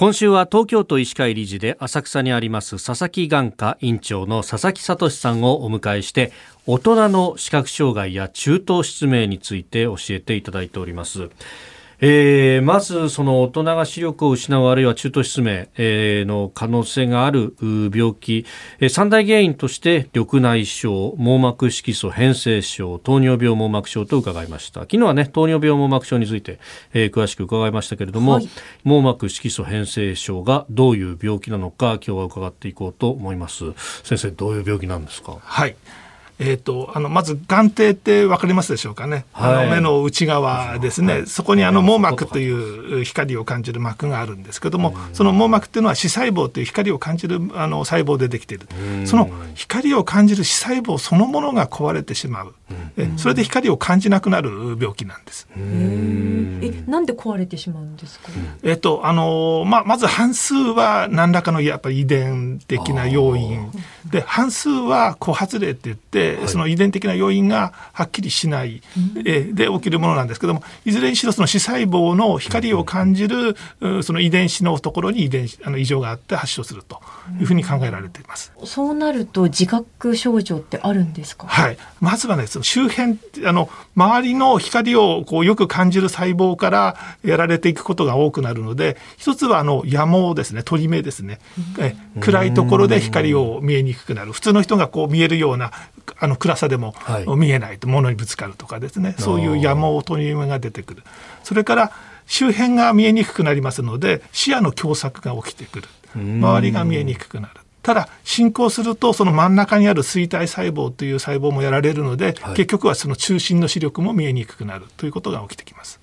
今週は東京都医師会理事で浅草にあります佐々木眼科院長の佐々木聡さんをお迎えして大人の視覚障害や中等失明について教えていただいております。えー、まずその大人が視力を失うあるいは中途失明、えー、の可能性がある病気、えー、三大原因として緑内障、網膜色素変性症、糖尿病網膜症と伺いました。昨日はね、糖尿病網膜症について、えー、詳しく伺いましたけれども、はい、網膜色素変性症がどういう病気なのか今日は伺っていこうと思います。先生、どういう病気なんですか？はい。えーと、あのまず眼底って分かりますでしょうかね、はい、あの目の内側ですね、はい、そこにあの網膜という光を感じる膜があるんですけども、その網膜っていうのは視細胞という光を感じるあの細胞でできている、その光を感じる視細胞そのものが壊れてしまう、えそれで光を感じなくなる病気なんです。えなんで壊れてしまうんですか、えっ、ー、とあのまあ、まず半数は何らかのやっぱり遺伝的な要因。で半数は後発例って言ってその遺伝的な要因がはっきりしない、えで起きるものなんですけどもいずれにしろその視細胞の光を感じるその遺伝子のところに遺伝あの異常があって発症するというふうに考えられています。そうなると自覚症状ってあるんですか？はい。まずはね、その周辺あの周りの光をこうよく感じる細胞からやられていくことが多くなるので、一つはあの野毛ですね、鳥目ですね。え暗いところで光を見えにくくなる。普通の人がこう見えるようなあの暗さでも見えないと、物にぶつかるとかですね、そういう野毛というが出てくる。それから周辺が見えにくくなりますので視野の狭窄が起きてくる。周りが見えにくくなるただ進行するとその真ん中にある錐体細胞という細胞もやられるので、はい、結局はその中心の視力も見えにくくなるということが起きてきます。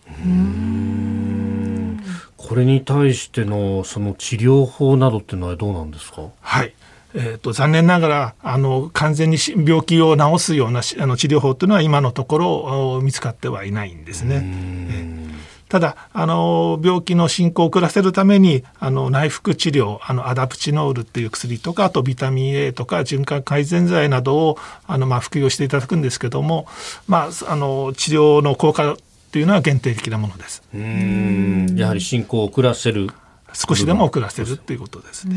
これに対してのその治療法などっていうのはどうなんですか？はい。えーと、残念ながらあの完全に病気を治すようなあの治療法というのは今のところ見つかってはいないんですね。ただあの病気の進行を遅らせるためにあの内服治療あのアダプチノールっていう薬とかあとビタミン A とか循環改善剤などをあの、まあ、服用していただくんですけども、まあ、あの治療の効果というのは限定的なものです。やはり進行を遅らせる少しでも遅らせるっていうことですね。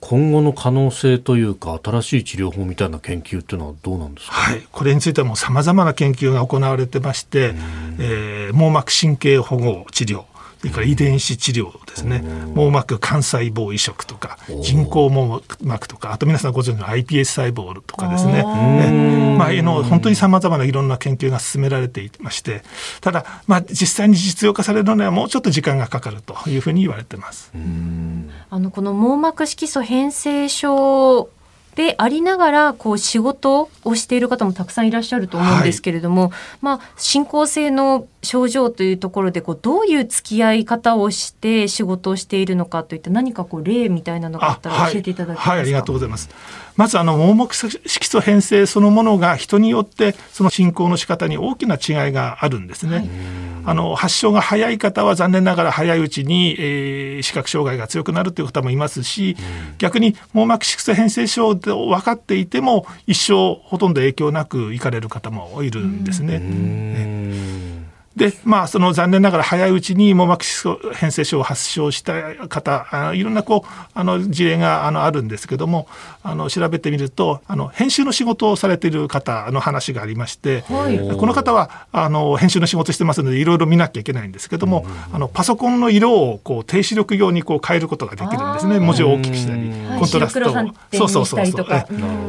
今後の可能性というか新しい治療法みたいな研究っていうのはどうなんですか？はい、これについてはもうさまざまな研究が行われてまして、えー、網膜神経保護治療。それから遺伝子治療ですね。網膜幹細胞移植とか人工網膜とかあと皆さんご存知の iPS 細胞とかですね。ね、まあ、の本当にさまざまないろんな研究が進められていましてただ、まあ、実際に実用化されるのにはもうちょっと時間がかかるというふうに言われてます。あのこの網膜色素変性症でありながらこう仕事をしている方もたくさんいらっしゃると思うんですけれども、はい、まあ、進行性の症状というところでこうどういう付き合い方をして仕事をしているのかといった何かこう例みたいなのがあったら教えていただけますか、はい、はい、ありがとうございます。まずあの網膜色素変性そのものが人によってその進行の仕方に大きな違いがあるんですね。はいあの発症が早い方は残念ながら早いうちに、えー、視覚障害が強くなるという方もいますし、逆に網膜色素変性症で分かっていても一生ほとんど影響なく行かれる方もいるんですね。ねで、まあ、その残念ながら早いうちに網膜変性症を発症した方、あいろんなこう、あの事例があのあるんですけども、あの調べてみると、あの編集の仕事をされている方の話がありまして、はい、この方はあの編集の仕事してますので、いろいろ見なきゃいけないんですけども、あのパソコンの色をこう低視力用にこう変えることができるんですね。文字を大きくしたり、コントラストを。そうそうそうそう。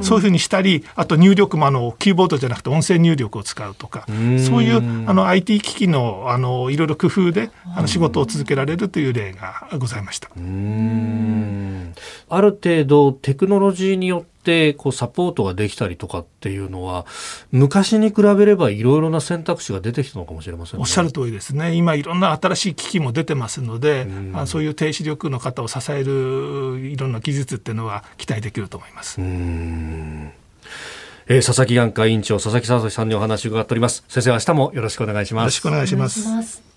そういうふうにしたり、あと入力もあのキーボードじゃなくて音声入力を使うとか、そういうあの IT 機器のあのいろいろ工夫であの仕事を続けられるという例がございました。ある程度テクノロジーによってこうサポートができたりとかっていうのは昔に比べればいろいろな選択肢が出てきたのかもしれません、ね、おっしゃる通りですね。今いろんな新しい機器も出てますのであそういう低視力の方を支えるいろんな技術っていうのは期待できると思います。えー、佐々木眼科院長佐々木聡さんにお話を伺っております。先生明日もよろしくお願いします。よろしくお願いします